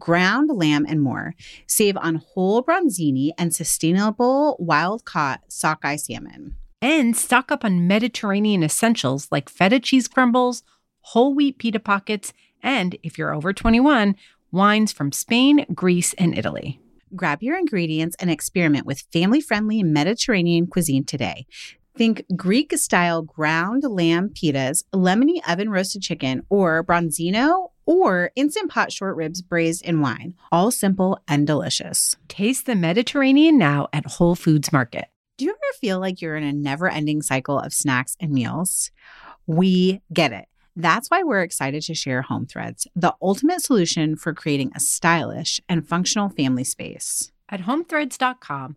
ground lamb, and more. Save on whole bronzini and sustainable wild caught sockeye salmon. And stock up on Mediterranean essentials like feta cheese crumbles, whole wheat pita pockets, and if you're over 21, wines from Spain, Greece, and Italy. Grab your ingredients and experiment with family friendly Mediterranean cuisine today. Think Greek style ground lamb pitas, lemony oven roasted chicken, or bronzino or instant pot short ribs braised in wine. All simple and delicious. Taste the Mediterranean now at Whole Foods Market. Do you ever feel like you're in a never ending cycle of snacks and meals? We get it. That's why we're excited to share Home Threads, the ultimate solution for creating a stylish and functional family space. At homethreads.com,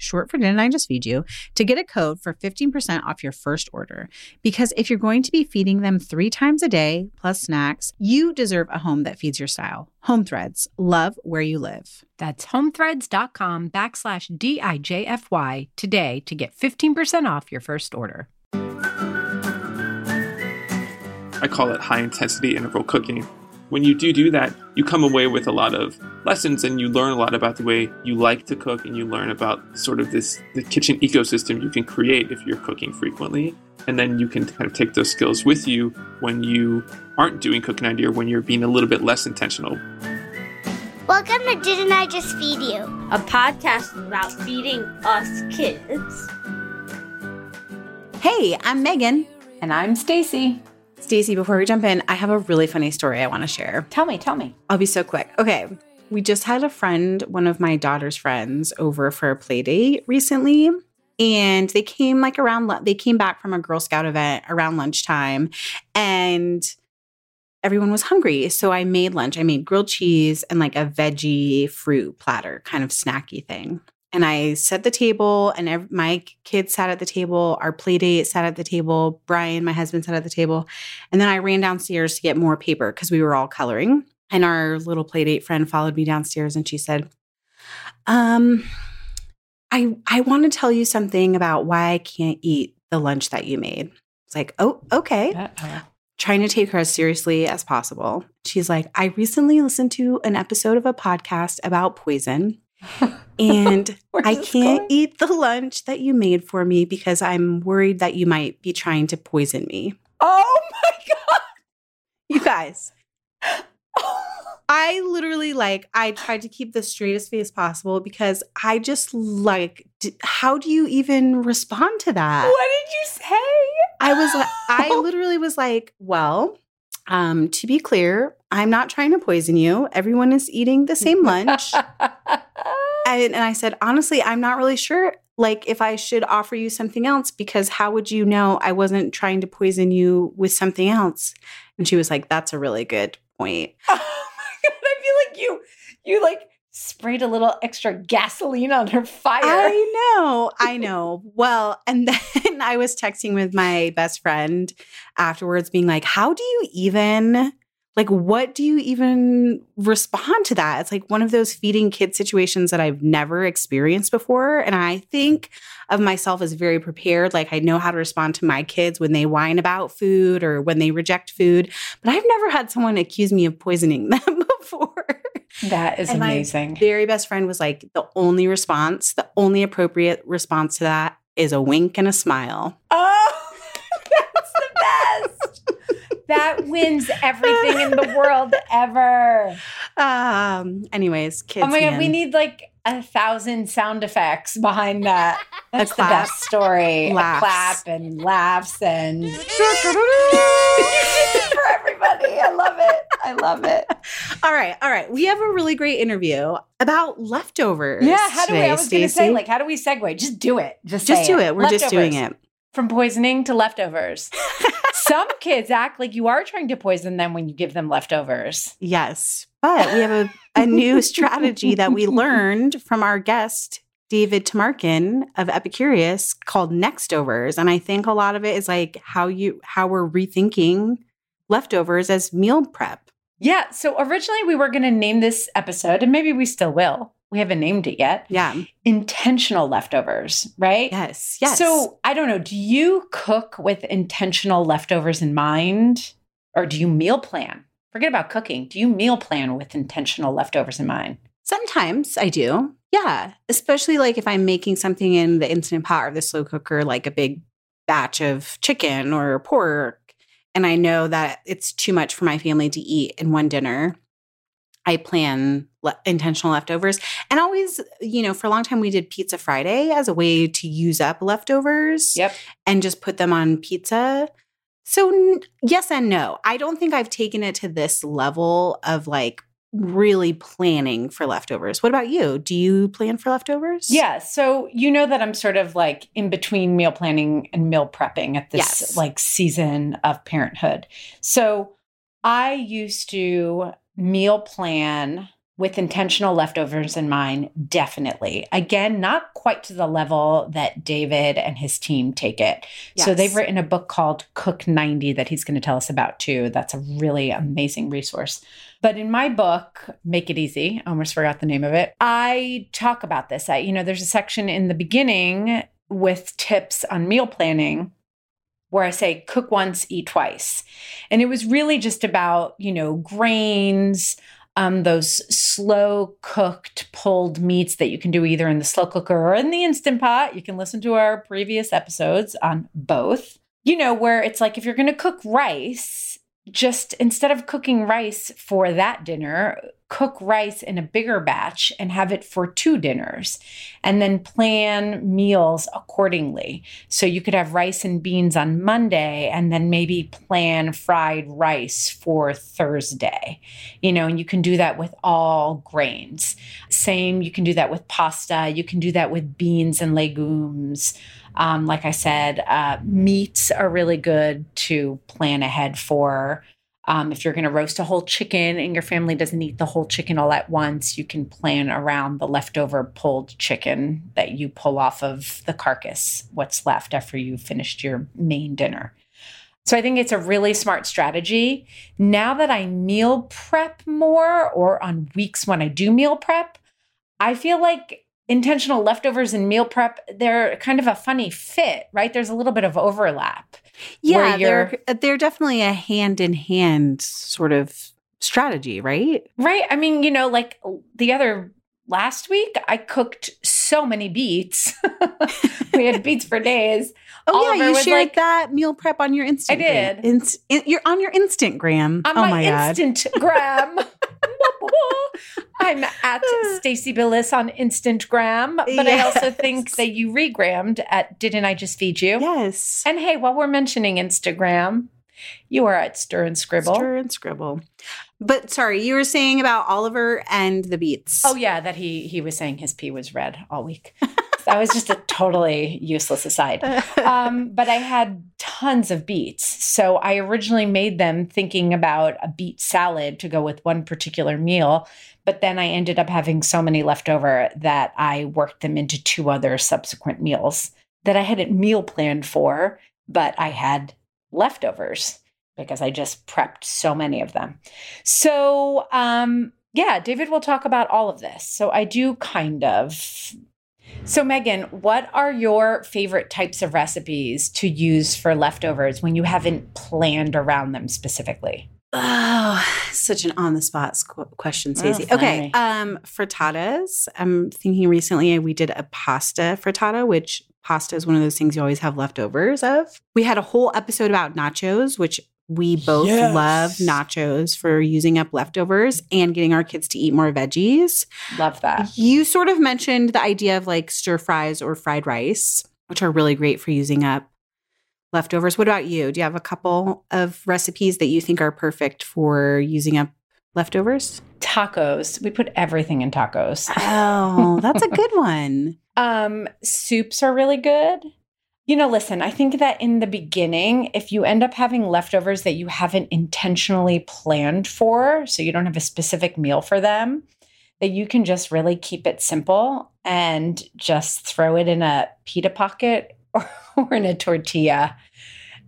short for Didn't I Just Feed You, to get a code for 15% off your first order. Because if you're going to be feeding them three times a day, plus snacks, you deserve a home that feeds your style. Home Threads, love where you live. That's homethreads.com backslash D-I-J-F-Y today to get 15% off your first order. I call it high intensity interval cooking when you do do that, you come away with a lot of lessons and you learn a lot about the way you like to cook and you learn about sort of this the kitchen ecosystem you can create if you're cooking frequently. And then you can kind of take those skills with you when you aren't doing cooking 90 or when you're being a little bit less intentional. Welcome to Didn't I Just Feed You? A podcast about feeding us kids. Hey, I'm Meghan. And I'm Stacie. Stacie, before we jump in, I have a really funny story I want to share. Tell me, tell me. I'll be so quick. Okay. We just had a friend, one of my daughter's friends, over for a play date recently. And they came like around, they came back from a Girl Scout event around lunchtime and everyone was hungry. So I made lunch. I made grilled cheese and like a veggie fruit platter, kind of snacky thing and I set the table, and every, my kids sat at the table. Our play date sat at the table. Brian, my husband, sat at the table. And then I ran downstairs to get more paper because we were all coloring. And our little play date friend followed me downstairs and she said, um, I, I want to tell you something about why I can't eat the lunch that you made. It's like, oh, okay. Uh-oh. Trying to take her as seriously as possible. She's like, I recently listened to an episode of a podcast about poison. And I can't going? eat the lunch that you made for me because I'm worried that you might be trying to poison me. Oh my God. You guys. I literally like I tried to keep the straightest face possible because I just like d- how do you even respond to that? What did you say? I was like I literally was like, well, um to be clear, I'm not trying to poison you. Everyone is eating the same lunch. and, and I said, honestly, I'm not really sure like if I should offer you something else because how would you know I wasn't trying to poison you with something else? And she was like, that's a really good point. Oh my god, I feel like you you like sprayed a little extra gasoline on her fire. I know. I know. well, and then I was texting with my best friend afterwards being like, how do you even like what do you even respond to that it's like one of those feeding kids situations that i've never experienced before and i think of myself as very prepared like i know how to respond to my kids when they whine about food or when they reject food but i've never had someone accuse me of poisoning them before that is and amazing my very best friend was like the only response the only appropriate response to that is a wink and a smile oh that's the best that wins everything in the world ever. Um. Anyways, kids. Oh my god, we need like a thousand sound effects behind that. That's the best story. Laughs. A clap and laughs and. you for everybody. I love it. I love it. All right, all right. We have a really great interview about leftovers. Yeah, how do we? I was going to say, like, how do we segue? Just do it. Just just do it. We're just doing it. From poisoning to leftovers. Some kids act like you are trying to poison them when you give them leftovers. Yes, but we have a, a new strategy that we learned from our guest David Tamarkin of Epicurious called Nextovers, and I think a lot of it is like how you how we're rethinking leftovers as meal prep. Yeah. So originally we were going to name this episode, and maybe we still will. We haven't named it yet. Yeah. Intentional leftovers, right? Yes. Yes. So I don't know. Do you cook with intentional leftovers in mind, or do you meal plan? Forget about cooking. Do you meal plan with intentional leftovers in mind? Sometimes I do. Yeah. Especially like if I'm making something in the instant pot or the slow cooker, like a big batch of chicken or pork, and I know that it's too much for my family to eat in one dinner. I plan le- intentional leftovers. And always, you know, for a long time, we did Pizza Friday as a way to use up leftovers Yep. and just put them on pizza. So, n- yes and no. I don't think I've taken it to this level of like really planning for leftovers. What about you? Do you plan for leftovers? Yeah. So you know that I'm sort of like in between meal planning and meal prepping at this Yes. like season of parenthood. So I used to meal plan with intentional leftovers in mind, definitely. Again, not quite to the level that David and his team take it. So they've written a book called Cook 90 that he's going to tell us about too. That's a really amazing resource. But in my book, Make It Easy, I almost forgot the name of it. I talk about this. I, you know, there's a section in the beginning with tips on meal planning where I say cook once, eat twice. And it was really just about, you know, grains, um, those slow cooked pulled meats that you can do either in the slow cooker or in the instant pot. You can listen to our previous episodes on both. You know, where it's like if you're going to cook rice, just instead of cooking rice for that dinner, cook rice in a bigger batch and have it for two dinners and then plan meals accordingly. So you could have rice and beans on Monday and then maybe plan fried rice for Thursday. You know, and you can do that with all grains. Same, you can do that with pasta, you can do that with beans and legumes. Um, like I said, uh, meats are really good to plan ahead for. Um, if you're going to roast a whole chicken and your family doesn't eat the whole chicken all at once, you can plan around the leftover pulled chicken that you pull off of the carcass, what's left after you've finished your main dinner. So I think it's a really smart strategy. Now that I meal prep more, or on weeks when I do meal prep, I feel like intentional leftovers and meal prep, they're kind of a funny fit, right? There's a little bit of overlap. Yeah, they're uh, they're definitely a hand in hand sort of strategy, right? Right. I mean, you know, like the other last week, I cooked so many beets. we had beets for days. Oh Oliver yeah, you shared like- that meal prep on your Instagram. I did. Inst- in- you're on your Instagram. On oh my, my god. I'm at Stacie Billis on Instagram, but I also think that you regrammed at Didn't I Just Feed You? yes. And hey, while we're mentioning Instagram, you are at Stir and Scribble. Stir and scribble. But sorry, you were saying about Oliver and the beets. Oh yeah, that he he was saying his pee was red all week. that was just a totally useless aside. Um, but I had tons of beets. So I originally made them thinking about a beet salad to go with one particular meal. But then I ended up having so many left over that I worked them into two other subsequent meals that I hadn't meal planned for, but I had leftovers because I just prepped so many of them. So, um, yeah, David will talk about all of this. So I do kind of. So, Meghan, what are your favorite types of recipes to use for leftovers when you haven't planned around them specifically? Oh, such an on the spot question, Stacie. Oh, okay, um, frittatas. I'm thinking recently we did a pasta frittata, which pasta is one of those things you always have leftovers of. We had a whole episode about nachos, which we both Yes. love nachos for using up leftovers and getting our kids to eat more veggies. Love that. You sort of mentioned the idea of like stir fries or fried rice, which are really great for using up leftovers. What about you? Do you have a couple of recipes that you think are perfect for using up leftovers? Tacos. We put everything in tacos. Oh, that's a good one. Um, soups are really good. You know, listen, I think that in the beginning, if you end up having leftovers that you haven't intentionally planned for, so you don't have a specific meal for them, that you can just really keep it simple and just throw it in a pita pocket or, or in a tortilla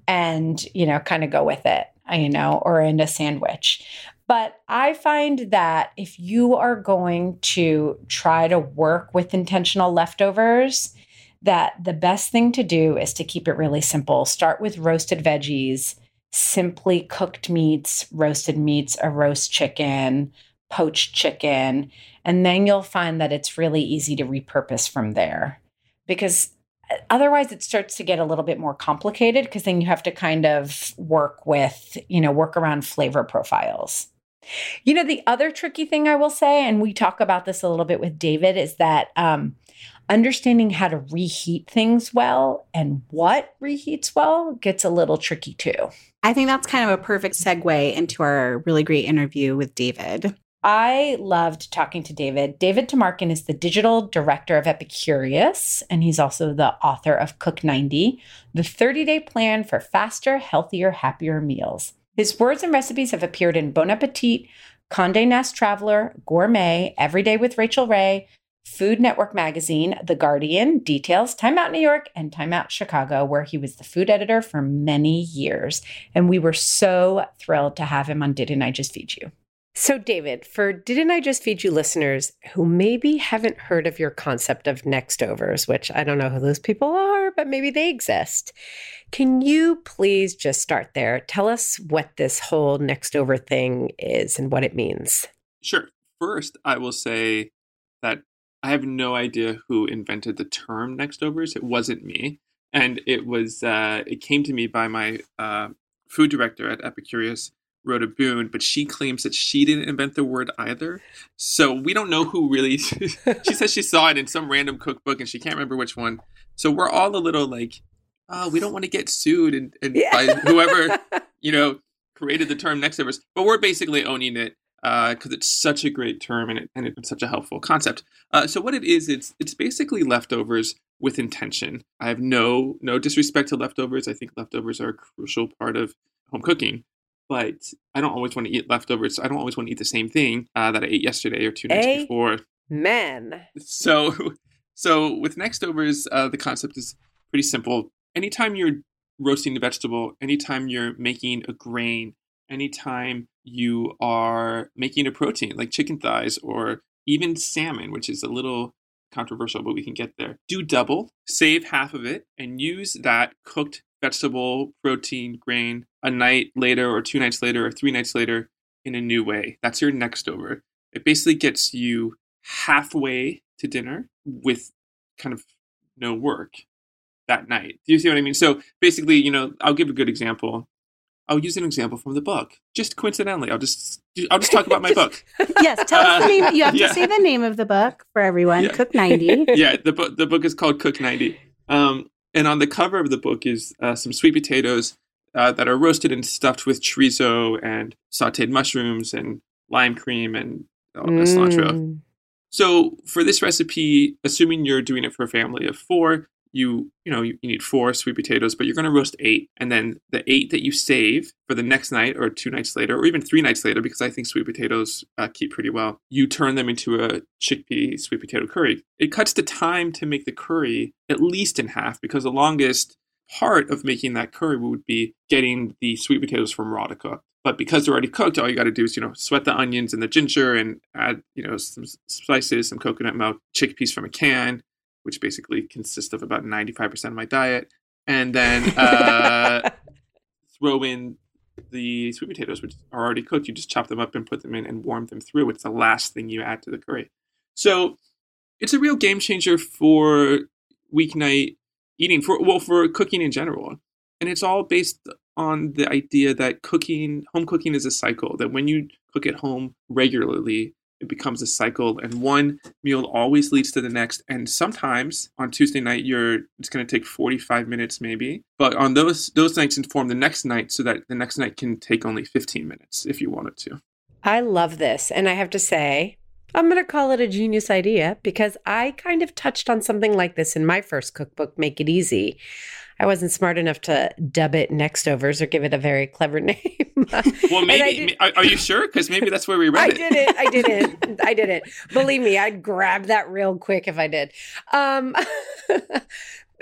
and, you know, kind of go with it, uh, you know, or in a sandwich. But I find that if you are going to try to work with intentional leftovers, that the best thing to do is to keep it really simple. Start with roasted veggies, simply cooked meats, roasted meats, a roast chicken, poached chicken, and then you'll find that it's really easy to repurpose from there. Because uh, otherwise it starts to get a little bit more complicated because then you have to kind of work with, you know, work around flavor profiles. You know, the other tricky thing I will say, and we talk about this a little bit with David, is that um, understanding how to reheat things well and what reheats well gets a little tricky too. I think that's kind of a perfect segue into our really great interview with David. I loved talking to David. David Tamarkin is the digital director of Epicurious, and he's also the author of Cook 90, the 30 day plan for faster, healthier, happier meals. His words and recipes have appeared in Bon Appetit, Conde Nast Traveler, Gourmet, Everyday with Rachael Ray, Food Network Magazine, The Guardian, Details, Time Out New York, and Time Out Chicago, where he was the food editor for many years. And we were so thrilled to have him on Didn't I Just Feed You? So, David, for Didn't I Just Feed You listeners who maybe haven't heard of your concept of next overs, which I don't know who those people are, but maybe they exist, can you please just start there? Tell us what this whole next over thing is and what it means. Sure. First, I will say that I have no idea who invented the term nextovers. It wasn't me. And it was, uh, it came to me by my uh, food director at Epicurious Rhoda Boone, but she claims that she didn't invent the word either. So we don't know who really. she says she saw it in some random cookbook and she can't remember which one. So we're all a little like, oh, we don't want to get sued and, and yeah. by whoever you know created the term nextovers. But we're basically owning it because uh, it's such a great term and, it, and it's such a helpful concept. Uh, so what it is, it's it's basically leftovers with intention. I have no no disrespect to leftovers. I think leftovers are a crucial part of home cooking but I don't always want to eat leftovers. I don't always want to eat the same thing uh, that I ate yesterday or two nights a- before. Man. So, so with nextovers, uh, the concept is pretty simple. Anytime you're roasting a vegetable, anytime you're making a grain, anytime you are making a protein like chicken thighs or even salmon, which is a little controversial, but we can get there. Do double, save half of it, and use that cooked vegetable, protein, grain a night later or two nights later or three nights later in a new way. That's your next over. It basically gets you halfway to dinner with kind of no work that night. Do you see what I mean? So basically, you know, I'll give a good example. I'll use an example from the book. Just coincidentally, I'll just I'll just talk about my book. yes, tell us the name. You have yeah. to say the name of the book for everyone. Yeah. Cook ninety. yeah, the book the book is called Cook ninety. Um, and on the cover of the book is uh, some sweet potatoes uh, that are roasted and stuffed with chorizo and sauteed mushrooms and lime cream and uh, mm. cilantro. So for this recipe, assuming you're doing it for a family of four, you you know you, you need four sweet potatoes, but you're going to roast eight, and then the eight that you save for the next night or two nights later, or even three nights later, because I think sweet potatoes uh, keep pretty well. You turn them into a chickpea sweet potato curry. It cuts the time to make the curry at least in half, because the longest part of making that curry would be getting the sweet potatoes from raw to cook. But because they're already cooked, all you got to do is, you know, sweat the onions and the ginger and add, you know, some spices, some coconut milk, chickpeas from a can, which basically consists of about 95% of my diet. And then uh, throw in the sweet potatoes, which are already cooked. You just chop them up and put them in and warm them through. It's the last thing you add to the curry. So it's a real game changer for weeknight eating, for well, for cooking in general. And it's all based on the idea that cooking, home cooking is a cycle, that when you cook at home regularly, it becomes a cycle and one meal always leads to the next and sometimes on tuesday night you're it's going to take 45 minutes maybe but on those those nights inform the next night so that the next night can take only 15 minutes if you wanted to I love this. And I have to say, I'm going to call it a genius idea because I kind of touched on something like this in my first cookbook, Make It Easy. I wasn't smart enough to dub it Nextovers or give it a very clever name. well maybe are, are, you sure because maybe that's where we read I it I Did it. I didn't. I didn't. Believe me, I'd grab that real quick if I did. Um,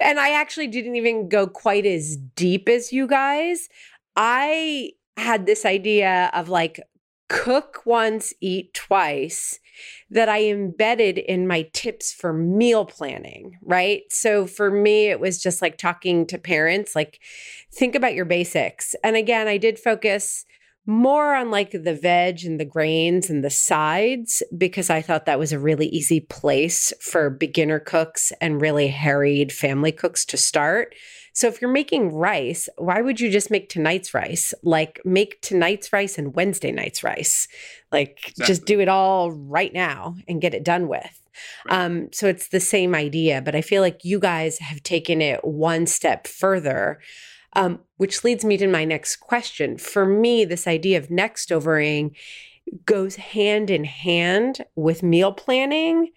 and I actually didn't even go quite as deep as you guys. I had this idea of like cook once, eat twice that I embedded in my tips for meal planning, right? So for me, it was just like talking to parents, like, think about your basics. And again, I did focus more on like the veg and the grains and the sides because I thought that was a really easy place for beginner cooks and really harried family cooks to start. So if you're making rice, why would you just make tonight's rice? Like make tonight's rice and Wednesday night's rice. Like exactly. just do it all right now and get it done with. Right. Um, so it's the same idea, but I feel like you guys have taken it one step further. Um, which leads me to my next question. For me, this idea of next overing goes hand in hand with meal planning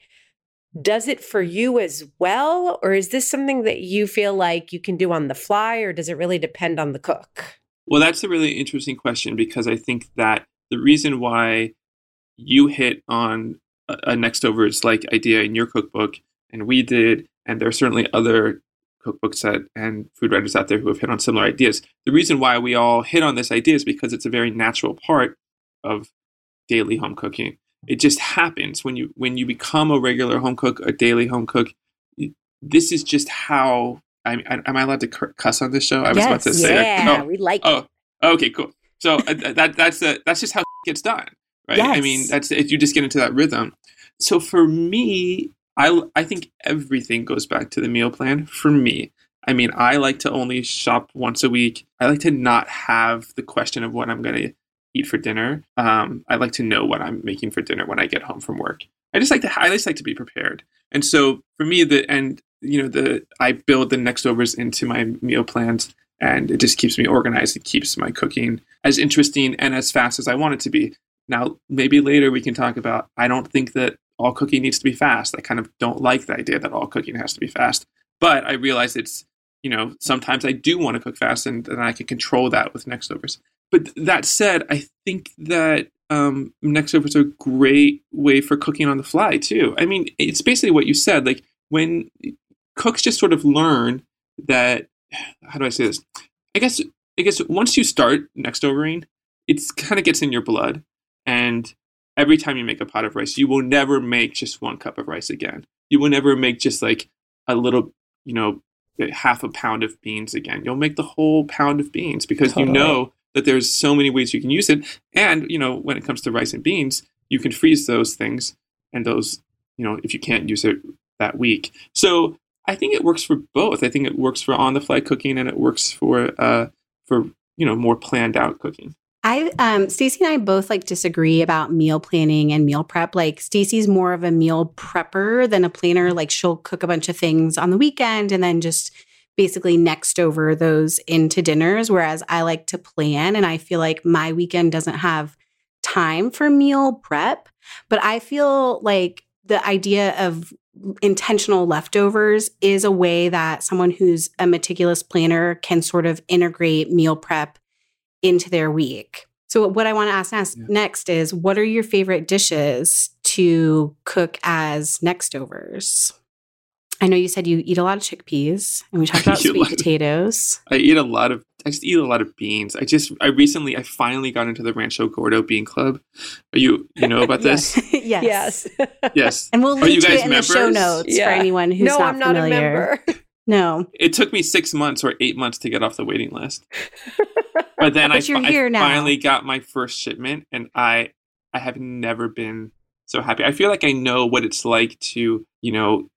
does it for you as well? Or is this something that you feel like you can do on the fly, or does it really depend on the cook? Well, that's a really interesting question because I think that the reason why you hit on a, a next overs like idea in your cookbook, and we did, and there are certainly other cookbooks that and food writers out there who have hit on similar ideas. The reason why we all hit on this idea is because it's a very natural part of daily home cooking it just happens when you when you become a regular home cook, a daily home cook. This is just how. I, am I allowed to cuss on this show? I was yes, about to say. Yeah, oh, we like. Oh, okay, cool. So uh, that that's uh, that's just how it gets done, right? Yes. I mean, that's if you just get into that rhythm. So for me, I I think everything goes back to the meal plan. For me, I mean, I like to only shop once a week. I like to not have the question of what I'm going to eat for dinner. Um, I like to know what I'm making for dinner when I get home from work. I just like to I just like to be prepared. And so for me, the and you know the I build the next overs into my meal plans, and it just keeps me organized. It keeps my cooking as interesting and as fast as I want it to be. Now, maybe later we can talk about. I don't think that all cooking needs to be fast. I kind of don't like the idea that all cooking has to be fast. But I realize it's you know sometimes I do want to cook fast, and, and I can control that with next overs but that said, I think that um, Nextover is a great way for cooking on the fly too. I mean, it's basically what you said. Like when cooks just sort of learn that, how do I say this? I guess I guess once you start Nextovering, it's kind of gets in your blood, and every time you make a pot of rice, you will never make just one cup of rice again. You will never make just like a little, you know, half a pound of beans again. You'll make the whole pound of beans because totally. you know that there's so many ways you can use it. And, you know, when it comes to rice and beans, you can freeze those things and those, you know, if you can't use it that week. So I think it works for both. I think it works for on the fly cooking and it works for, uh, for, you know, more planned out cooking. I um Stacie and I both like disagree about meal planning and meal prep. Like Stacie's more of a meal prepper than a planner. Like she'll cook a bunch of things on the weekend and then just basically next over those into dinners. Whereas I like to plan and I feel like my weekend doesn't have time for meal prep. But I feel like the idea of intentional leftovers is a way that someone who's a meticulous planner can sort of integrate meal prep into their week. So, what I want to ask, ask yeah. next is what are your favorite dishes to cook as next overs? I know you said you eat a lot of chickpeas, and we talked about sweet potatoes. Of, I eat a lot of. I just eat a lot of beans. I just. I recently. I finally got into the Rancho Gordo Bean Club. Are you? You know about this? yes. Yes. yes. And we'll link to it in members? the show notes yeah. for anyone who's no, not I'm familiar. not a member. No. It took me six months or eight months to get off the waiting list. But then but I, I finally got my first shipment, and I I have never been so happy. I feel like I know what it's like to you know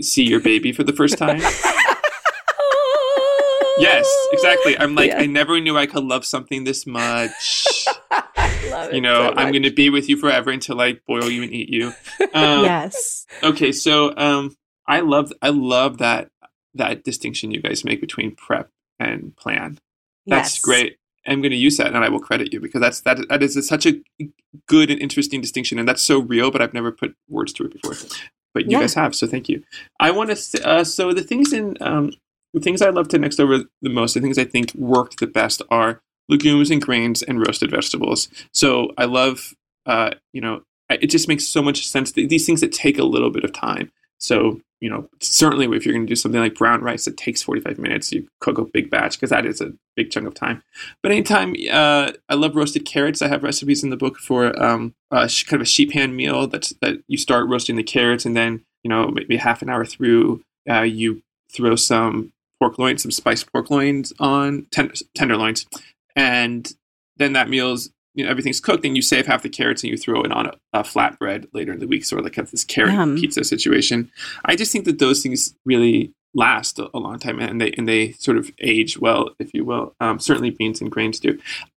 see your baby for the first time. yes, exactly. I'm like, yeah. I never knew I could love something this much. love you know, so I'm going to be with you forever until I boil you and eat you. Um, yes. Okay, so um, I love I love that that distinction you guys make between prep and plan. That's yes. great. I'm going to use that, and I will credit you because that's that that is such a good and interesting distinction, and that's so real. But I've never put words to it before. But you Yeah. guys have, so thank you. I want to. Uh, so the things in um, the things I love to next over the most, the things I think work the best are legumes and grains and roasted vegetables. So I love, uh, you know, it just makes so much sense. Th- These things that take a little bit of time. So you know, certainly if you're going to do something like brown rice that takes 45 minutes, you cook a big batch because that is a big chunk of time. But anytime, uh, I love roasted carrots. I have recipes in the book for um, kind of a sheet pan meal that's that you start roasting the carrots and then you know maybe half an hour through, uh, you throw some pork loins, some spiced pork loins on ten- tenderloins, and then that meal's you know everything's cooked and you save half the carrots and you throw it on a, a flatbread later in the week, sort of like a, this carrot Yum. pizza situation. I just think that those things really last a, a long time and they and they sort of age well, if you will. Um, certainly beans and grains do.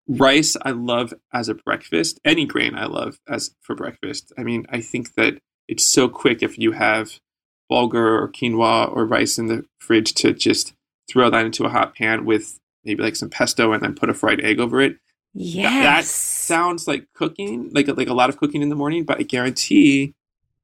Rice I love as a breakfast. Any grain I love as for breakfast. I mean, I think that it's so quick if you have bulgur or quinoa or rice in the fridge to just throw that into a hot pan with maybe like some pesto and then put a fried egg over it. Yes. That, that sounds like cooking, like like a lot of cooking in the morning, but I guarantee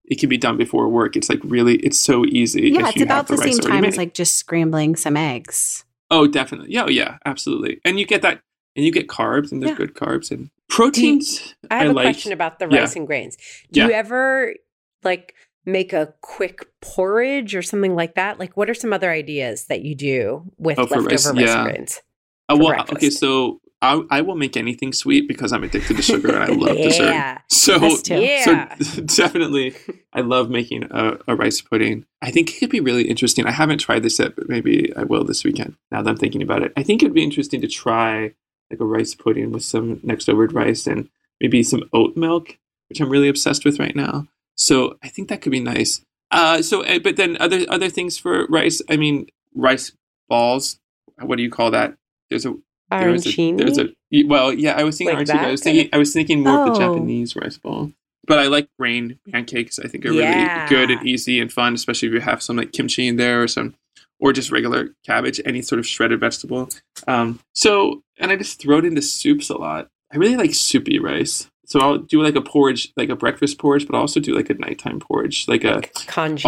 it can be done before work. It's like really, it's so easy. Yeah, it's about have the same time as like just scrambling some eggs. Oh, definitely. Yeah, oh, yeah, absolutely. And you get that, and you get carbs, and there's Yeah. good carbs and proteins. I have a like. question about the Yeah. rice and grains. Do Yeah. you ever like make a quick porridge or something like that? Like, what are some other ideas that you do with Oh, leftover rice, rice, yeah. and grains? Uh, for well, okay, so I, I will make anything sweet because I'm addicted to sugar and I love dessert. yeah. So, Yeah. so definitely, I love making a, a rice pudding. I think it could be really interesting. I haven't tried this yet, but maybe I will this weekend. Now that I'm thinking about it, I think it'd be interesting to try like a rice pudding with some next over rice and maybe some oat milk, which I'm really obsessed with right now. So I think that could be nice. Uh, so, uh, but then other other things for rice. I mean, rice balls. What do you call that? There's a there's a, there's a well, yeah. I was thinking Like arancini, I was thinking I was thinking more of the Oh. Japanese rice ball. But I like grain pancakes. I think are Yeah. really good and easy and fun, especially if you have some like kimchi in there or some, or just regular cabbage, any sort of shredded vegetable. Um, so and I just throw it into soups a lot. I really like soupy rice. So I'll do like a porridge, like a breakfast porridge, but I'll also do like a nighttime porridge, like a Congee.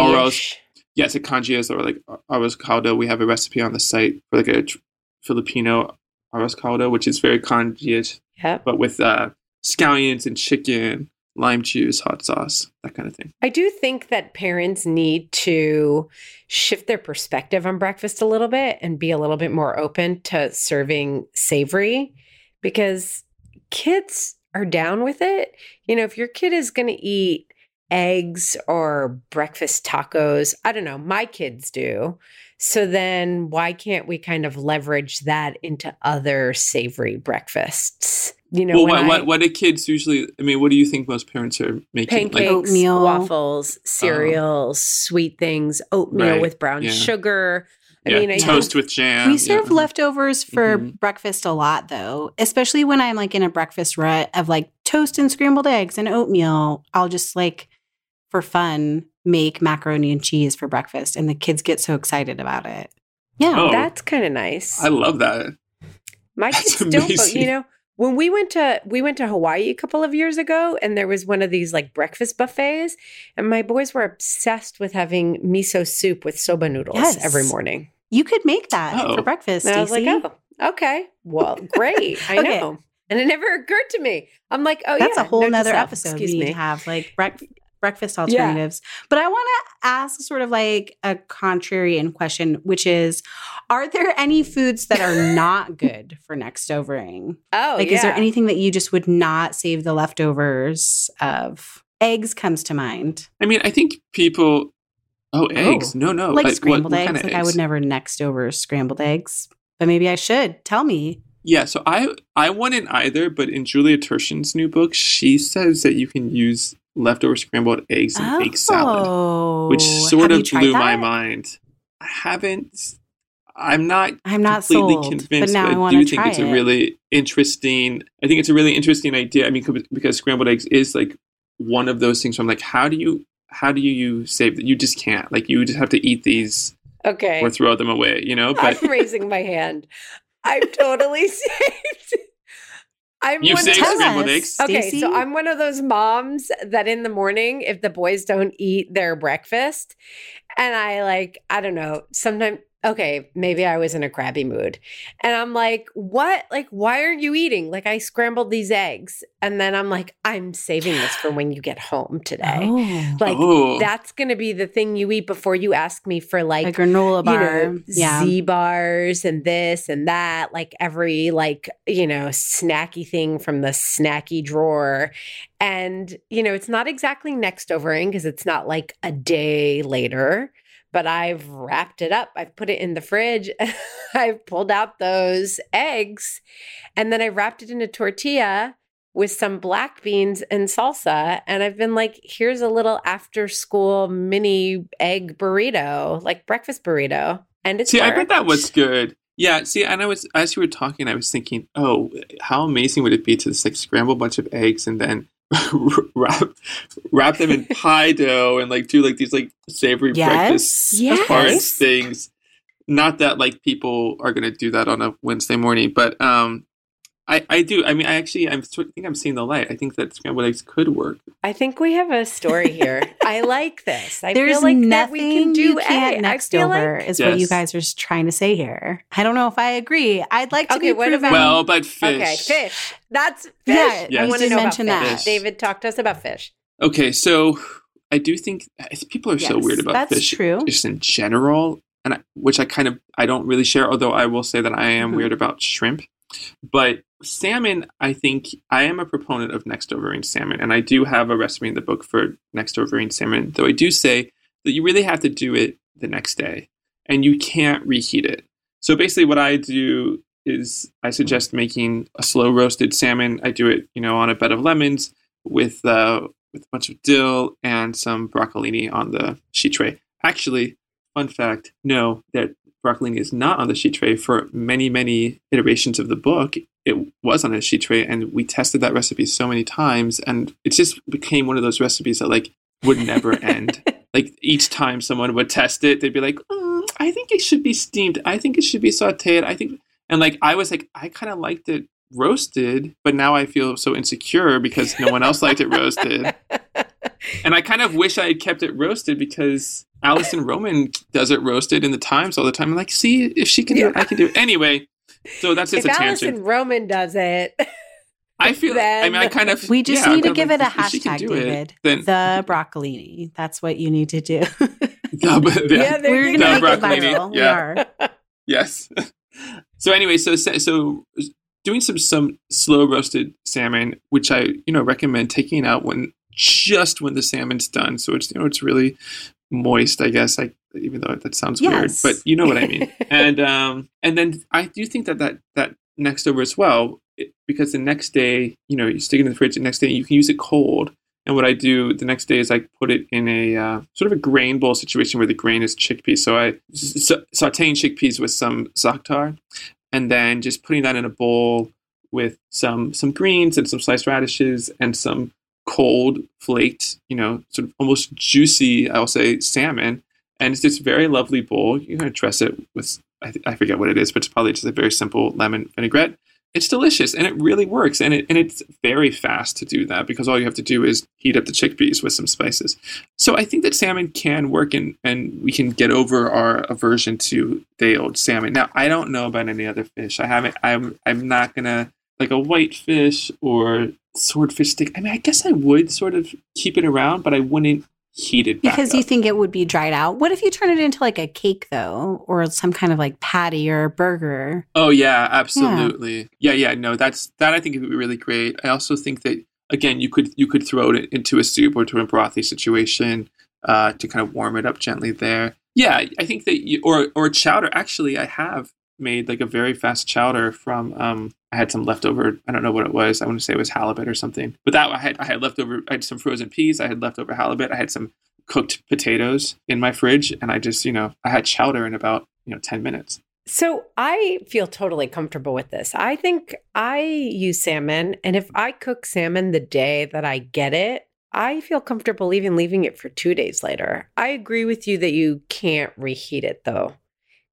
yes, a congias or like arroz caldo. We have a recipe on the site for like a tr- Filipino arroz caldo, which is very congias, Yep. but with uh, scallions and chicken, lime juice, hot sauce, that kind of thing. I do think that parents need to shift their perspective on breakfast a little bit and be a little bit more open to serving savory because kids are down with it. You know, if your kid is going to eat eggs or breakfast tacos, I don't know, my kids do. So then why can't we kind of leverage that into other savory breakfasts? You know, well, what, I- what what do kids usually? I mean, what do you think most parents are making? pancakes, Like, Oatmeal. waffles, cereals, sweet things, oatmeal Right, with brown yeah. sugar. I yeah, mean, I toast think- with jam. we serve yeah. leftovers for Mhm. breakfast a lot though, especially when I'm like in a breakfast rut of like toast and scrambled eggs and oatmeal. I'll just like for fun make macaroni and cheese for breakfast and the kids get so excited about it. Yeah. Oh. That's kind of nice. I love that. My that's kids don't, but you know, when we went to we went to Hawaii a couple of years ago, and there was one of these like breakfast buffets, and my boys were obsessed with having miso soup with soba noodles Yes. every morning. You could make that Oh. for breakfast. And I was like, oh, okay, well, great, I Okay. know. And it never occurred to me. I'm like, oh That's yeah, a whole note to nother episode. Excuse we me. to have like brec- breakfast alternatives. But I want to ask sort of like a contrarian question, which is Are there any foods that are not good for next overing? Oh, like, yeah. is there anything that you just would not save the leftovers of? Eggs comes to mind. I mean, I think people. Oh, eggs? Oh, no, no. like what- scrambled what eggs. kind of like, I would never next over scrambled eggs, but maybe I should. Tell me. Yeah, so I I wouldn't either, but in Julia Turshen's new book, she says that you can use leftover scrambled eggs and bake salad, Oh, which sort have of you tried blew my mind. I haven't. I'm not I'm not completely sold, convinced, but now I I do think it's it. a really interesting. I think it's a really interesting idea. I mean, because scrambled eggs is like one of those things. Where I'm like, how do you how do you You save that? You just can't. Like, you just have to eat these Okay. or throw them away. You know, but I'm raising my hand. I'm totally saved. I'm You've one saved of those- scrambled eggs. Okay, Stacie? so I'm one of those moms that in the morning, if the boys don't eat their breakfast, and I like, I don't know, sometimes, okay, maybe I was in a crabby mood. And I'm like, what? Like, why aren't you eating? Like, I scrambled these eggs. And then I'm like, I'm saving this for when you get home today. Oh, Like, oh, that's going to be the thing you eat before you ask me for like, a granola bar. you know, yeah. Z bars and this and that, like every like, you know, snacky thing from the snacky drawer. And, you know, it's not exactly next overing because it's not like a day later, but I've wrapped it up. I've put it in the fridge. I've pulled out those eggs and then I wrapped it in a tortilla with some black beans and salsa. And I've been like, here's a little after school mini egg burrito, like breakfast burrito. And it's see, I bet that was good. Yeah, see, and I was as you were talking, I was thinking, oh, how amazing would it be to just like scramble a bunch of eggs and then wrap wrap them in pie dough and like do like these like savory breakfast Yes. parts Yes. things. Not that like people are gonna do that on a Wednesday morning, but um, I I do. I mean, I actually I'm I think I'm seeing the light. I think that scrambled eggs could work. I think we have a story here. I like this. I There's feel like nothing that we can do you can't A. next I over like is what you guys are trying to say here. I don't know if I agree. I'd like to Okay, be what proven. about- Well, but fish. okay, fish. That's fish. Yeah, I Yes. want to know mention about that. fish. David, talk to us about fish. Okay, so I do think people are so weird about that's fish true. just in general, and I, which I kind of I don't really share. Although I will say that I am Mhm. weird about shrimp, but salmon. I think I am a proponent of next overing salmon, and I do have a recipe in the book for next overing salmon. Though I do say that you really have to do it the next day, and you can't reheat it. So basically, what I do is I suggest making a slow roasted salmon. I do it, you know, on a bed of lemons with uh, with a bunch of dill and some broccolini on the sheet tray. Actually, fun fact: no, that broccolini is not on the sheet tray. For many, many iterations of the book, it was on a sheet tray, and we tested that recipe so many times, and it just became one of those recipes that like would never end. like each time someone would test it, they'd be like, "Mm, "I think it should be steamed. I think it should be sautéed. I think," and like I was like, I kind of liked it roasted, but now I feel so insecure because no one else liked it roasted. And I kind of wish I had kept it roasted because Alison Roman does it roasted in the Times all the time. I'm like, see, if she can do it, I can do it. Anyway, so that's just if a tangent. Alison Roman does it, I feel, I mean, I kind of. We just yeah, need to give like, it a if she can hashtag, do it, David. then the broccolini. That's what you need to do. No, but- yeah, there We're you gonna The make it broccolini, viral. yeah. We are. yes. so anyway, so so doing some some slow roasted salmon, which I you know recommend taking out when just when the salmon's done, so it's you know it's really moist. I guess I even though that sounds Yes. weird, but you know what I mean. and um and then I do think that that that next over as well it, because the next day you know you stick it in the fridge. The next day you can use it cold. And what I do the next day is I put it in a uh, sort of a grain bowl situation where the grain is chickpeas. So I sa- sauteing chickpeas with some za'atar, and then just putting that in a bowl with some some greens and some sliced radishes and some cold flaked, you know, sort of almost juicy, I'll say, salmon. And it's this very lovely bowl. You're going dress it with, I, th- I forget what it is, but it's probably just a very simple lemon vinaigrette. It's delicious and it really works. And, it, and it's very fast to do that because all you have to do is heat up the chickpeas with some spices. So I think that salmon can work and, and we can get over our aversion to day old salmon. Now, I don't know about any other fish. I haven't, I'm, I'm not to, like a white fish or swordfish stick. I mean, I guess I would sort of keep it around, but I wouldn't heat it back Because you up. think it would be dried out. What if you turn it into like a cake though, or some kind of like patty or burger? Oh yeah, absolutely. Yeah. yeah, No, that's that. I think it would be really great. I also think that again, you could you could throw it into a soup or to a brothy situation uh, to kind of warm it up gently there. Yeah, I think that you, or or chowder. Actually, I have made like a very fast chowder from. Um, I had some leftover. I don't know what it was. I want to say it was halibut or something. But that I had I had leftover. I had some frozen peas. I had leftover halibut. I had some cooked potatoes in my fridge, and I just you know I had chowder in about you know ten minutes. So I feel totally comfortable with this. I think I use salmon, and if I cook salmon the day that I get it, I feel comfortable even leaving it for two days later. I agree with you that you can't reheat it though,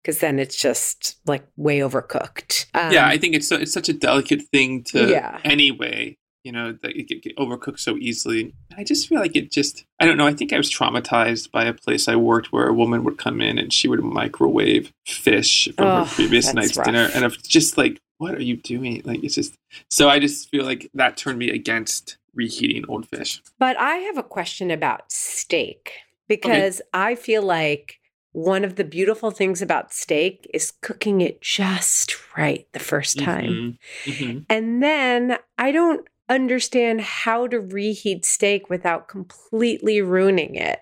because then it's just like way overcooked. Um, yeah, I think it's so, it's such a delicate thing to Yeah. anyway. You know that it get, get overcooked so easily. I just feel like it just I don't know. I think I was traumatized by a place I worked where a woman would come in and she would microwave fish from Oh, her previous night's rough. dinner, and it's just like, what are you doing? Like it's just so. I just feel like that turned me against reheating old fish. But I have a question about steak because I feel like one of the beautiful things about steak is cooking it just right the first time. Mhm. Mhm. And then I don't understand how to reheat steak without completely ruining it.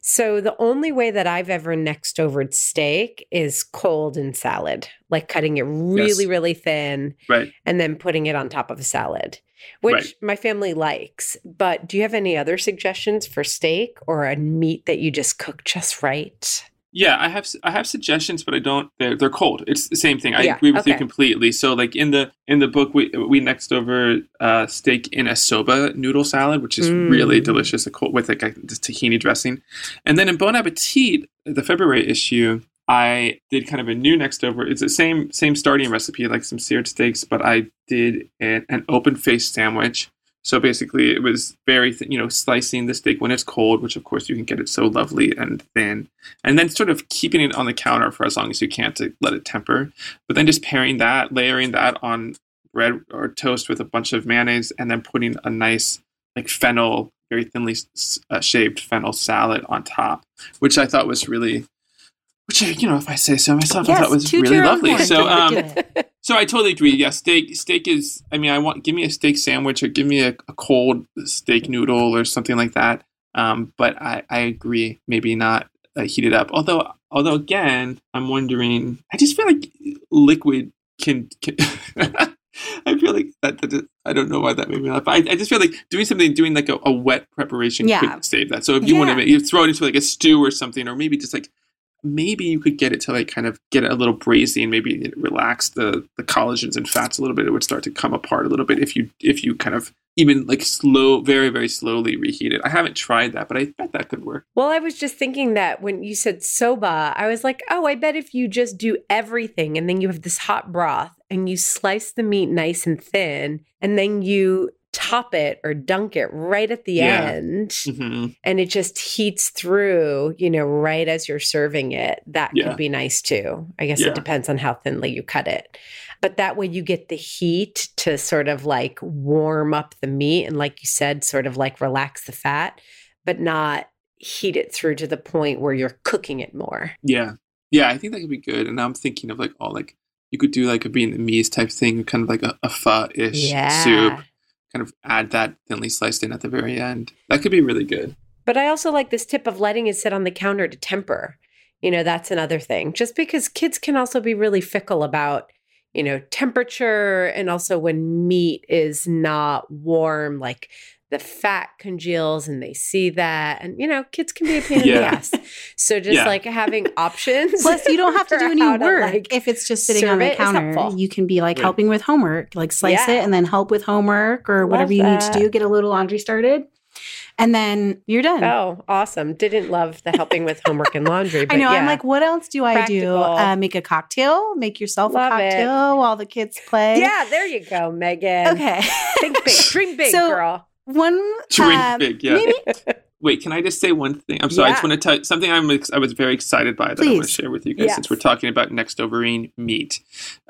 So the only way that I've ever next overed steak is cold in salad, like cutting it really, Yes. really thin Right. and then putting it on top of a salad, which Right. my family likes. But do you have any other suggestions for steak or a meat that you just cook just right? Yeah, I have I have suggestions, but I don't. They're they're cold. It's the same thing. I Yeah, agree with you completely. So, like in the in the book, we we next over uh, steak in a soba noodle salad, which is really Mm. delicious, a cold, with like a, this tahini dressing. And then in Bon Appetit, the February issue, I did kind of a new next over. It's the same same starting recipe, like some seared steaks, but I did an, an open faced sandwich. So basically, it was very, th- you know, slicing the steak when it's cold, which of course you can get it so lovely and thin, and then sort of keeping it on the counter for as long as you can to let it temper. But then just pairing that, layering that on bread or toast with a bunch of mayonnaise, and then putting a nice like fennel, very thinly uh, shaved fennel salad on top, which I thought was really, which you know, if I say so myself, I thought was really lovely. So, um. So I totally agree. Yeah, steak. Steak is. I mean, I want give me a steak sandwich or give me a, a cold steak noodle or something like that. Um, but I, I agree. Maybe not uh, heat it up. Although, although again, I'm wondering. I just feel like liquid can. can I feel like that, that. I don't know why that made me laugh. I, I just feel like doing something, doing like a, a wet preparation Yeah. could save that. So if you want Yeah. to, you throw it into like a stew or something, or maybe just like maybe you could get it to like kind of get it a little brazy and maybe relax the the collagens and fats a little bit. It would start to come apart a little bit if you if you kind of even like slow very very slowly reheat it. I haven't tried that but i bet that could work. Well, I was just thinking that when you said soba, I was like, oh, I bet if you just do everything and then you have this hot broth and you slice the meat nice and thin and then you top it or dunk it right at the Yeah. end hmm and it just heats through, you know, right as you're serving it, that Yeah. could be nice too. I guess Yeah. it depends on how thinly you cut it. But that way you get the heat to sort of like warm up the meat and, like you said, sort of like relax the fat, but not heat it through to the point where you're cooking it more. yeah yeah i think that could be good and i'm thinking of like all like you could do like a vietnamese type thing kind of like a, a pho-ish soup kind of add that thinly sliced in at the very end that could be really good But I also like this tip of letting it sit on the counter to temper. You know, that's another thing. Just because kids can also be really fickle about, you know, temperature and also when meat is not warm, like the fat congeals and they see that. And, you know, kids can be a pain in the ass. So just Yeah. like having options. Plus, you don't have to do any how to, work like, if it's just sitting on the counter. You can be like Right. helping with homework, like slice Yeah. it and then help with homework or Love whatever you need to do. Get a little laundry started, and then you're done. Oh, awesome. Didn't love the helping with homework and laundry. But I know. yeah. I'm like, what else do I do? Uh, make a cocktail. Make yourself Love a it. cocktail while the kids play. yeah, there you go, Meghan. Okay. Think big, dream big, So- girl. One. Drink uh, big, yeah. Maybe Wait, can I just say one thing? I'm sorry. I just want to tell you something I'm ex- I was very excited by that I want Please. to share with you guys since we're talking about next overine meat.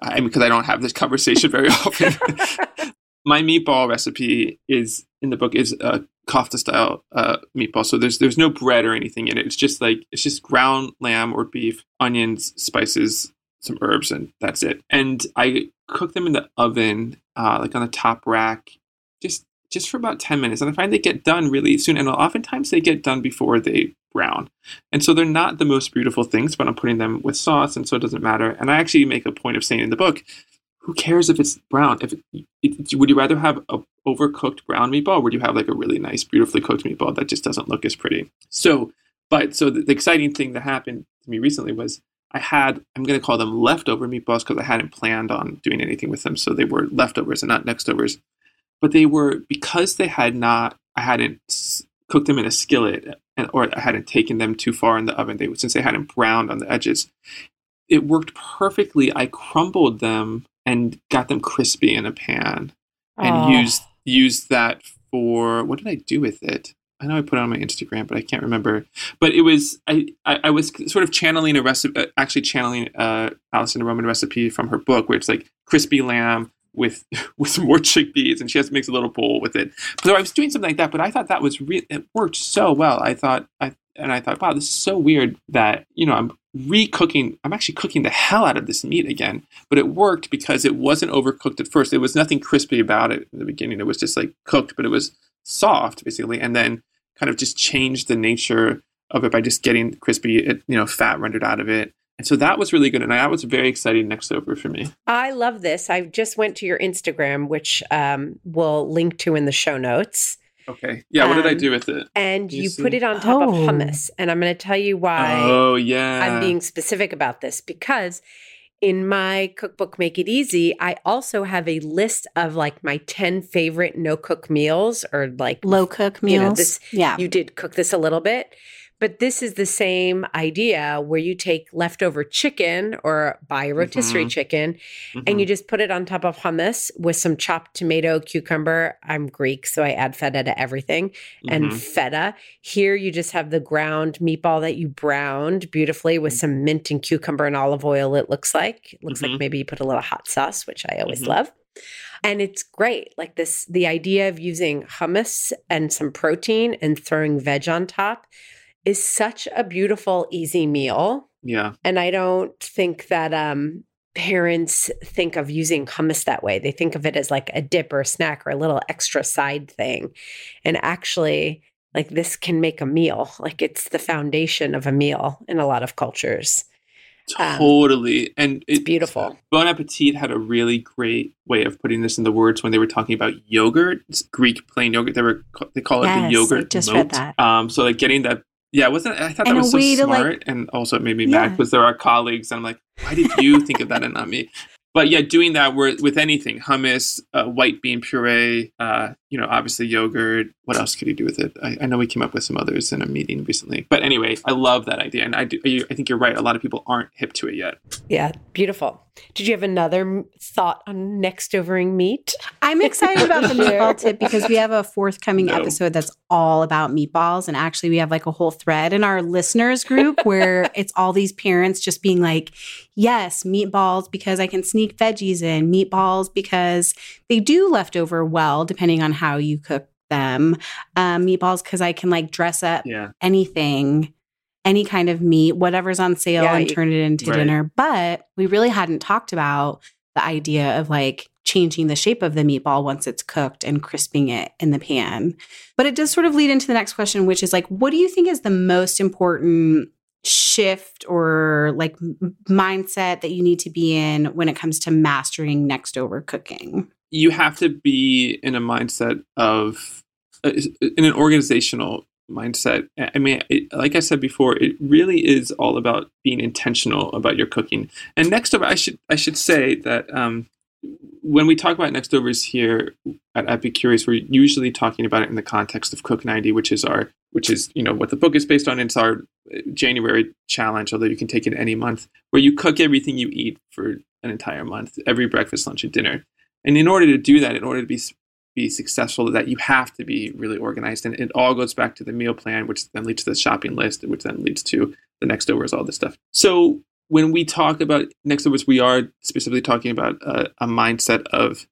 Uh, because I don't have this conversation very often. My meatball recipe is in the book is a kofta style uh, meatball. So there's there's no bread or anything in it. It's just like it's just ground lamb or beef, onions, spices, some herbs, and that's it. And I cook them in the oven, uh, like on the top rack, just just for about 10 minutes and i find they get done really soon and oftentimes they get done before they brown and so they're not the most beautiful things but i'm putting them with sauce and so it doesn't matter and i actually make a point of saying in the book who cares if it's brown if it, it, would you rather have a overcooked brown meatball or would you have like a really nice beautifully cooked meatball that just doesn't look as pretty so but so the, the exciting thing that happened to me recently was I had, I'm going to call them leftover meatballs because I hadn't planned on doing anything with them. So they were leftovers and not nextovers. But they were, because they had not, I hadn't cooked them in a skillet and, or I hadn't taken them too far in the oven, they, since they hadn't browned on the edges, it worked perfectly. I crumbled them and got them crispy in a pan and Oh. used used that for what did I do with it? I know I put it on my Instagram, but I can't remember. But it was I I, I was sort of channeling a recipe, actually channeling uh, Alison Roman recipe from her book, where it's like crispy lamb with with some more chickpeas, and she has to mix a little bowl with it. So I was doing something like that, but I thought that was real it worked so well. I thought I and I thought, wow, this is so weird that you know I'm re-cooking. I'm actually cooking the hell out of this meat again, but it worked because it wasn't overcooked at first. There was nothing crispy about it in the beginning. It was just like cooked, but it was soft basically, and then kind of just changed the nature of it by just getting crispy, you know, fat rendered out of it. And so that was really good, and that was very exciting next over for me. I love this. I just went to your Instagram, which um, we'll link to in the show notes. Okay, yeah. What did I Um, do with it? And You you, put it on top of Oh. hummus. And I'm going to tell you why oh yeah, I'm being specific about this because in my cookbook, Make It Easy, I also have a list of like my 10 favorite no cook meals or like Low cook You know, meals. this- yeah. you did cook this a little bit. But this is the same idea where you take leftover chicken or buy a rotisserie Mhm. chicken and you just put it on top of hummus with some chopped tomato, cucumber. I'm Greek, so I add feta to everything and Mhm. feta. Here you just have the ground meatball that you browned beautifully with some mint and cucumber and olive oil, it looks like. It looks like maybe you put a little hot sauce, which I always Mhm. love. And it's great. Like this, the idea of using hummus and some protein and throwing veg on top is such a beautiful, easy meal. yeah. And I don't think that um, parents think of using hummus that way. They think of it as like a dip or a snack or a little extra side thing. And actually, like this can make a meal. Like it's the foundation of a meal in a lot of cultures. Um, Totally. and It's beautiful. Bon Appetit had a really great way of putting this in the words when they were talking about yogurt, it's Greek plain yogurt. They were they call it Yes, the I yogurt. just moat. read that. Um, so like getting that. Yeah, wasn't I thought that was so way to, like- smart, and also it made me Yeah. mad because there are colleagues, and I'm like, why did you think of that and not me? But yeah, doing that with, with anything, hummus, uh, white bean puree, uh, you know, obviously yogurt. What else could you do with it? I, I know we came up with some others in a meeting recently. But anyway, I love that idea, and I do. I think you're right. A lot of people aren't hip to it yet. Yeah, beautiful. Did you have another thought on next overing meat? I'm excited about the Sure. meatball tip because we have a forthcoming No. episode that's all about meatballs. And actually, we have like a whole thread in our listeners group where it's all these parents just being like, yes, meatballs because I can sneak veggies in, meatballs because they do leftover well, depending on how you cook them, um, meatballs because I can like dress up Yeah. anything, any kind of meat, whatever's on sale, Yeah, and turn it into Right. dinner. But we really hadn't talked about the idea of like changing the shape of the meatball once it's cooked and crisping it in the pan. But it does sort of lead into the next question, which is like, what do you think is the most important shift or like mindset that you need to be in when it comes to mastering next over cooking? you have to be in a mindset of uh, in an organizational mindset. I mean it, like i said before it really is all about being intentional about your cooking. And next over i should i should say that um, when we talk about next overs here at epicurious we're usually talking about it in the context of cook 90 which is our which is you know what the book is based on. It's our uh, january challenge although you can take it any month where you cook everything you eat for an entire month every breakfast lunch and dinner. And in order to do that, in order to be be successful, that you have to be really organized. And it all goes back to the meal plan, which then leads to the shopping list, which then leads to the next overs, all this stuff. So when we talk about next overs, we are specifically talking about a, a mindset of,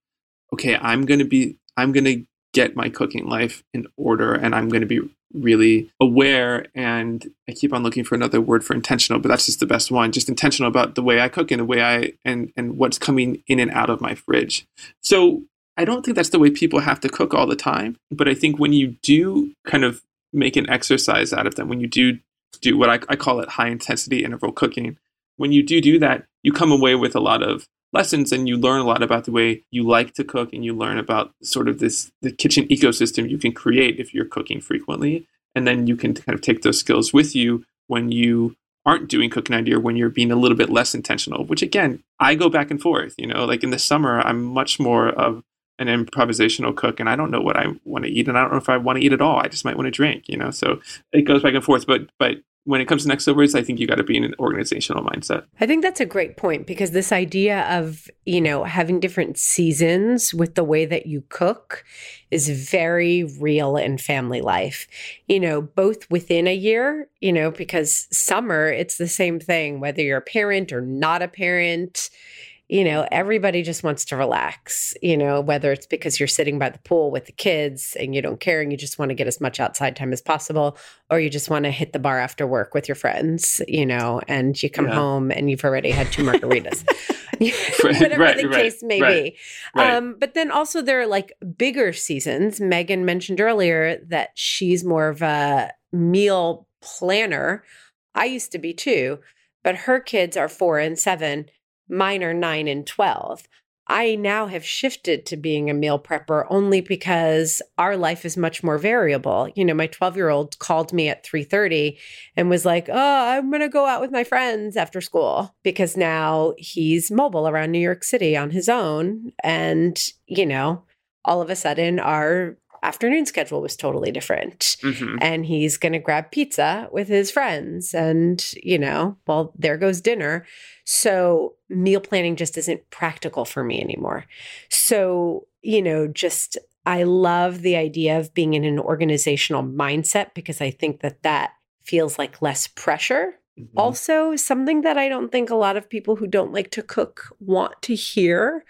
okay, I'm going to be, I'm going to get my cooking life in order, and I'm going to be really aware. And I keep on looking for another word for intentional, but that's just the best one. Just intentional about the way I cook and the way I and and what's coming in and out of my fridge. So I don't think that's the way people have to cook all the time. But I think when you do kind of make an exercise out of them, when you do do what I, I call it high intensity interval cooking, when you do do that, you come away with a lot of lessons and you learn a lot about the way you like to cook and you learn about sort of this the kitchen ecosystem you can create if you're cooking frequently and then you can kind of take those skills with you when you aren't doing cooking 90 or when you're being a little bit less intentional, which again, I go back and forth. You know, like in the summer, I'm much more of an improvisational cook and I don't know what I want to eat and I don't know if I want to eat at all. I just might want to drink, you know. So it goes back and forth. But but when it comes to next overs, I think you got to be in an organizational mindset. I think that's a great point because this idea of, you know, having different seasons with the way that you cook is very real in family life. You know, both within a year, you know, because summer, it's the same thing, whether you're a parent or not a parent you know, everybody just wants to relax, you know, whether it's because you're sitting by the pool with the kids and you don't care and you just want to get as much outside time as possible, or you just want to hit the bar after work with your friends, you know, and you come yeah. home and you've already had two margaritas, whatever right, the right, case may right, be. Um, but then also there are like bigger seasons. Meghan mentioned earlier that she's more of a meal planner. I used to be too, but her kids are four and seven Mine are nine and 12. I now have shifted to being a meal prepper only because our life is much more variable. You know, my 12-year-old called me at 3:30 and was like, "Oh, I'm going to go out with my friends after school" because now he's mobile around New York City on his own and, you know, all of a sudden our afternoon schedule was totally different. Mm-hmm. And he's going to grab pizza with his friends. And, you know, well, there goes dinner. So meal planning just isn't practical for me anymore. So, you know, just I love the idea of being in an organizational mindset because I think that that feels like less pressure. Mm-hmm. Also, something that I don't think a lot of people who don't like to cook want to hear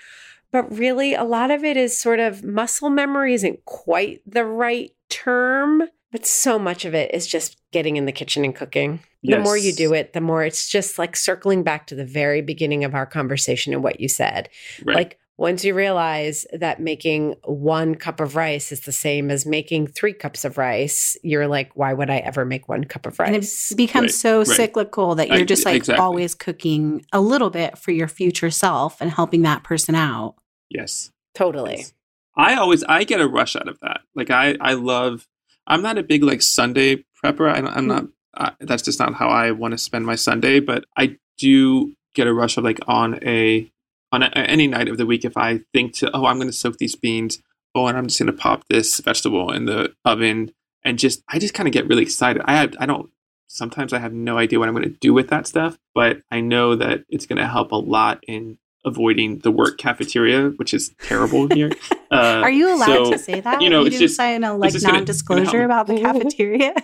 but really, a lot of it is sort of muscle memory isn't quite the right term, but so much of it is just getting in the kitchen and cooking. Yes. The more you do it, the more it's just like circling back to the very beginning of our conversation and what you said. Right. Like, once you realize that making one cup of rice is the same as making three cups of rice, you're like, why would I ever make one cup of rice? And it becomes right, so right. cyclical that you're just like exactly. always cooking a little bit for your future self and helping that person out. Yes. Totally. Yes. I always I get a rush out of that. Like I I love I'm not a big like Sunday prepper. I, am not uh, that's just not how I want to spend my Sunday, but I do get a rush of like on a on a, any night of the week if I think to oh I'm going to soak these beans oh and I'm just going to pop this vegetable in the oven and just I just kind of get really excited. I have, I don't sometimes I have no idea what I'm going to do with that stuff, but I know that it's going to help a lot in avoiding the work cafeteria, which is terrible here. Uh, Are you allowed so, to say that? You know, you didn't just, sign a like non-disclosure about the cafeteria.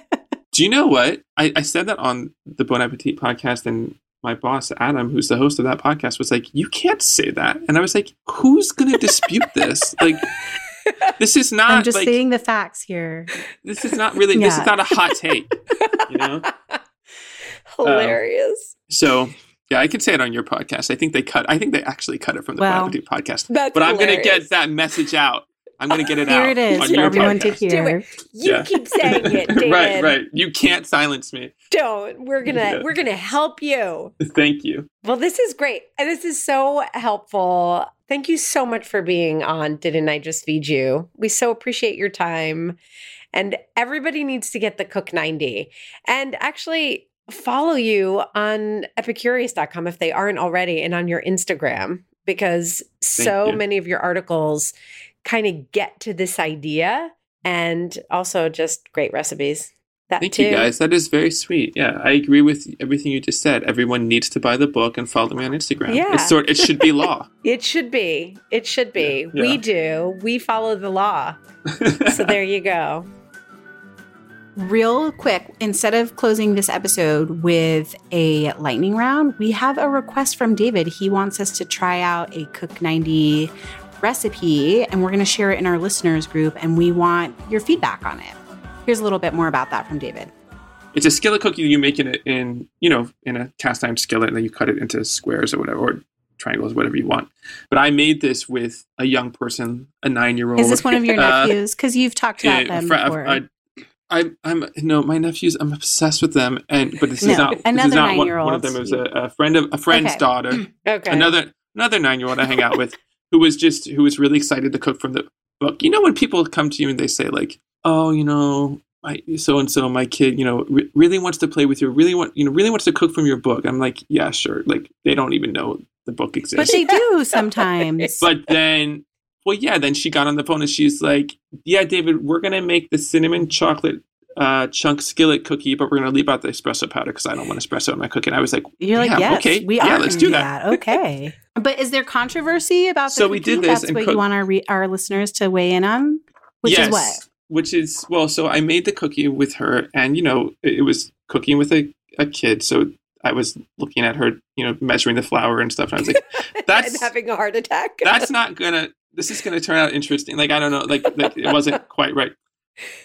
Do you know what? I, I said that on the Bon Appetit podcast, and my boss Adam, who's the host of that podcast, was like, "You can't say that," and I was like, "Who's going to dispute this?" Like. This is not. I'm just like, stating the facts here. This is not really. Yeah. This is not a hot take. You know. Hilarious. Um, so yeah, I could say it on your podcast. I think they cut. I think they actually cut it from the well, podcast. That's but I'm going to get that message out. I'm going to get it Here out. Here it is for everyone podcast. to hear. You yeah. keep saying it, David. right, right. You can't silence me. Don't. We're gonna yeah. we're gonna help you. Thank you. Well, this is great. This is so helpful. Thank you so much for being on. Didn't I just feed you? We so appreciate your time. And everybody needs to get the Cook 90. And actually, follow you on epicurious.com if they aren't already and on your Instagram because Thank so you. many of your articles kind of get to this idea and also just great recipes. That Thank too. you guys. That is very sweet. Yeah, I agree with everything you just said. Everyone needs to buy the book and follow me on Instagram. Yeah. It's sort it should be law. it should be. It should be. Yeah. We do. We follow the law. so there you go real quick, instead of closing this episode with a lightning round, we have a request from David. He wants us to try out a Cook 90 recipe, and we're going to share it in our listeners group, and we want your feedback on it. Here's a little bit more about that from David. It's a skillet cookie. You make it in, you know, in a cast iron skillet, and then you cut it into squares or whatever, or triangles, whatever you want. But I made this with a young person, a nine year old. Is this one of your uh, nephews? Because you've talked about them before. A, I, I'm no, my nephews. I'm obsessed with them, and but this no, is not another this is not one, one, of them. It was a, a friend of a friend's okay. daughter. okay. Another another nine year old I hang out with, who was just who was really excited to cook from the book. You know when people come to you and they say like, "Oh, you know, so and so, my kid, you know, re- really wants to play with you, really want, you know, really wants to cook from your book. I'm like, yeah, sure. Like they don't even know the book exists. But they do sometimes. But then, well, yeah, then she got on the phone and she's like, yeah, David, we're gonna make the cinnamon chocolate uh, chunk skillet cookie, but we're gonna leave out the espresso powder because I don't want espresso in my cooking. I was like, You're like, yeah, yes, okay, we yeah, are. let's do that. Okay. but is there controversy about the So we did this That's and what cook- you want our re- our listeners to weigh in on, which yes, is what. Which is well, so I made the cookie with her, and you know, it, it was cooking with a, a kid, so I was looking at her, you know, measuring the flour and stuff, and I was like, That's- and having a heart attack. that's not gonna this is gonna turn out interesting like i don't know like, like it wasn't quite right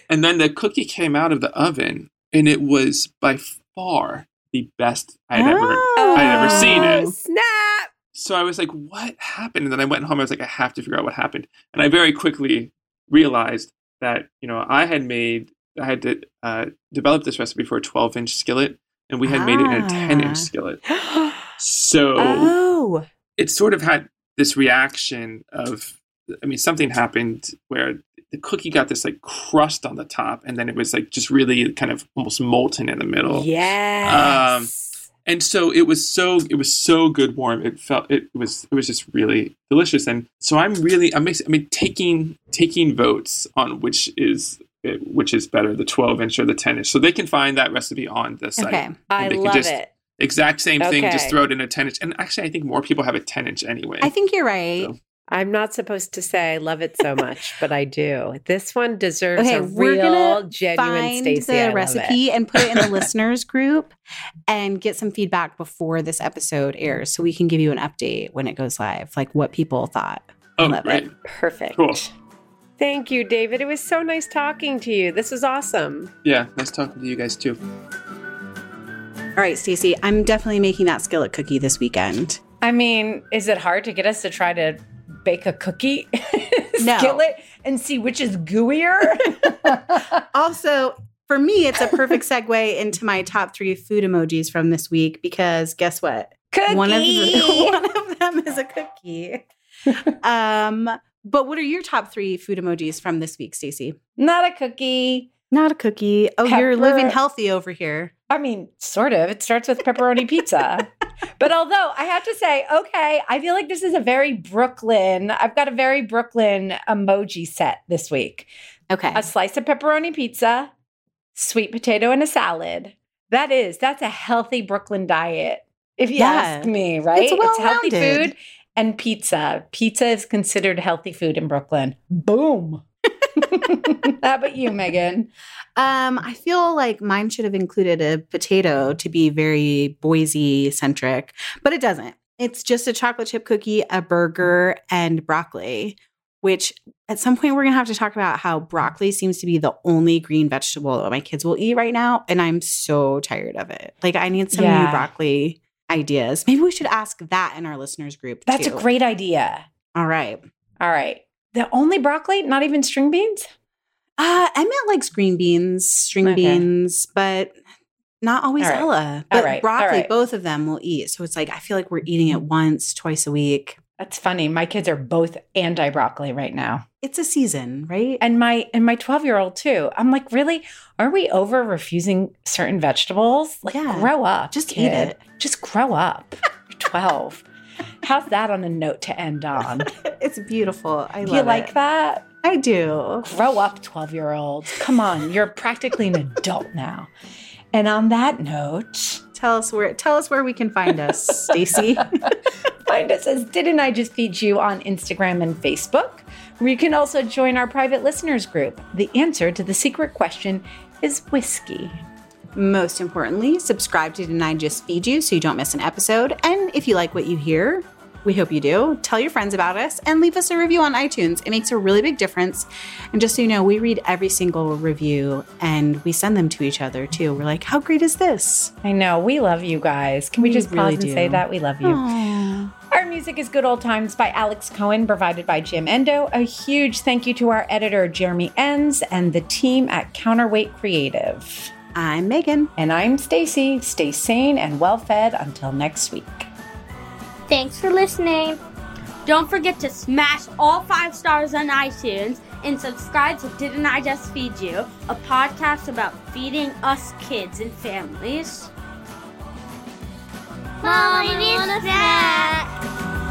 and then the cookie came out of the oven and it was by far the best i'd ever Oh. I'd never seen it. Oh, Snap. so i was like what happened and then i went home i was like i have to figure out what happened and i very quickly realized that you know i had made i had to, uh, developed this recipe for a 12 inch skillet and we had made it in a 10 Ah. inch skillet so oh. it sort of had this reaction of i mean something happened where the cookie got this like crust on the top and then it was like just really kind of almost molten in the middle um, Yes. and so it was so it was so good warm it felt it was it was just really delicious and so i'm really i'm i mean taking taking votes on which is eh, which is better the 12 inch or the 10 inch so they can find that recipe on the site Okay. I they can love just- it. exact same thing just throw it in a 10 inch and actually i think more people have a 10 inch anyway I think you're right. So- I'm not supposed to say I love it so much, but I do. This one deserves Okay, a we're real, gonna genuine Find Stacie. I the love recipe it. and put it in the listeners group and get some feedback before this episode airs so we can give you an update when it goes live, like what people thought. Oh love great it. Perfect. Cool. Thank you, David. It was so nice talking to you. This was awesome. Yeah, nice talking to you guys too. All right, Stacie, I'm definitely making that skillet cookie this weekend. I mean, is it hard to get us to try to bake a cookie No. skillet and see which is gooier? Also, for me, it's a perfect segue into my top three food emojis from this week because guess what? cookie. One of the, one of them is a cookie. um, but what are your top three food emojis from this week, Stacie? Not a cookie. Not a cookie. Oh, you're living healthy over here. I mean, sort of. It starts with pepperoni pizza. But although I have to say, okay, I feel like this is a very Brooklyn. I've got a very Brooklyn emoji set this week. Okay. A slice of pepperoni pizza, sweet potato, and a salad. That is, that's a healthy Brooklyn diet. If you Yeah. ask me, right? It's healthy food and pizza. Pizza is considered healthy food in Brooklyn. Boom. How about you, Meghan? Um, I feel like mine should have included a potato to be very Boise centric, but it doesn't. It's just a chocolate chip cookie, a burger, and broccoli, which at some point we're going to have to talk about how broccoli seems to be the only green vegetable that my kids will eat right now. And I'm so tired of it. Like, I need some new broccoli ideas. Maybe we should ask that in our listeners group. That's too. a great idea. All right. All right. The only broccoli, not even string beans? Uh, Emmett likes green beans, string Okay. beans, but not always right. Ella. But right. Broccoli, right. both of them will eat. So it's like I feel like we're eating it once, twice a week. That's funny. My kids are both anti broccoli right now. It's a season, right? And my and my 12 year old too. I'm like, really? Are we over refusing certain vegetables? Like Yeah. grow up. Just eat it. Just grow up. You're 12. How's that on a note to end on? it's beautiful. I love you like it. that? I do. Grow up, 12 year old. Come on, you're practically an adult now. And on that note, Tell us where tell us where we can find us, Stacie. Find us as Didn't I Just Feed You on Instagram and Facebook, where you can also join our private listeners group. The answer to the secret question is whiskey. Most importantly, subscribe to Did I Just Feed You so you don't miss an episode. And if you like what you hear, we hope you do. Tell your friends about us and leave us a review on iTunes. It makes a really big difference. And just so you know, we read every single review and we send them to each other too. We're like, how great is this? I know, we love you guys. Can we, We just really pause and do. say that? We love you. Aww. Our music is Good Old Times by Alex Cohen, provided by Jim Endo. A huge thank you to our editor, Jeremy Enns, and the team at Counterweight Creative. I'm Meghan. And I'm Stacie. Stay sane and well fed until next week. Thanks for listening. Don't forget to smash all five stars on iTunes and subscribe to Didn't I Just Feed You, a podcast about feeding us kids and families. Mom, I need a snack.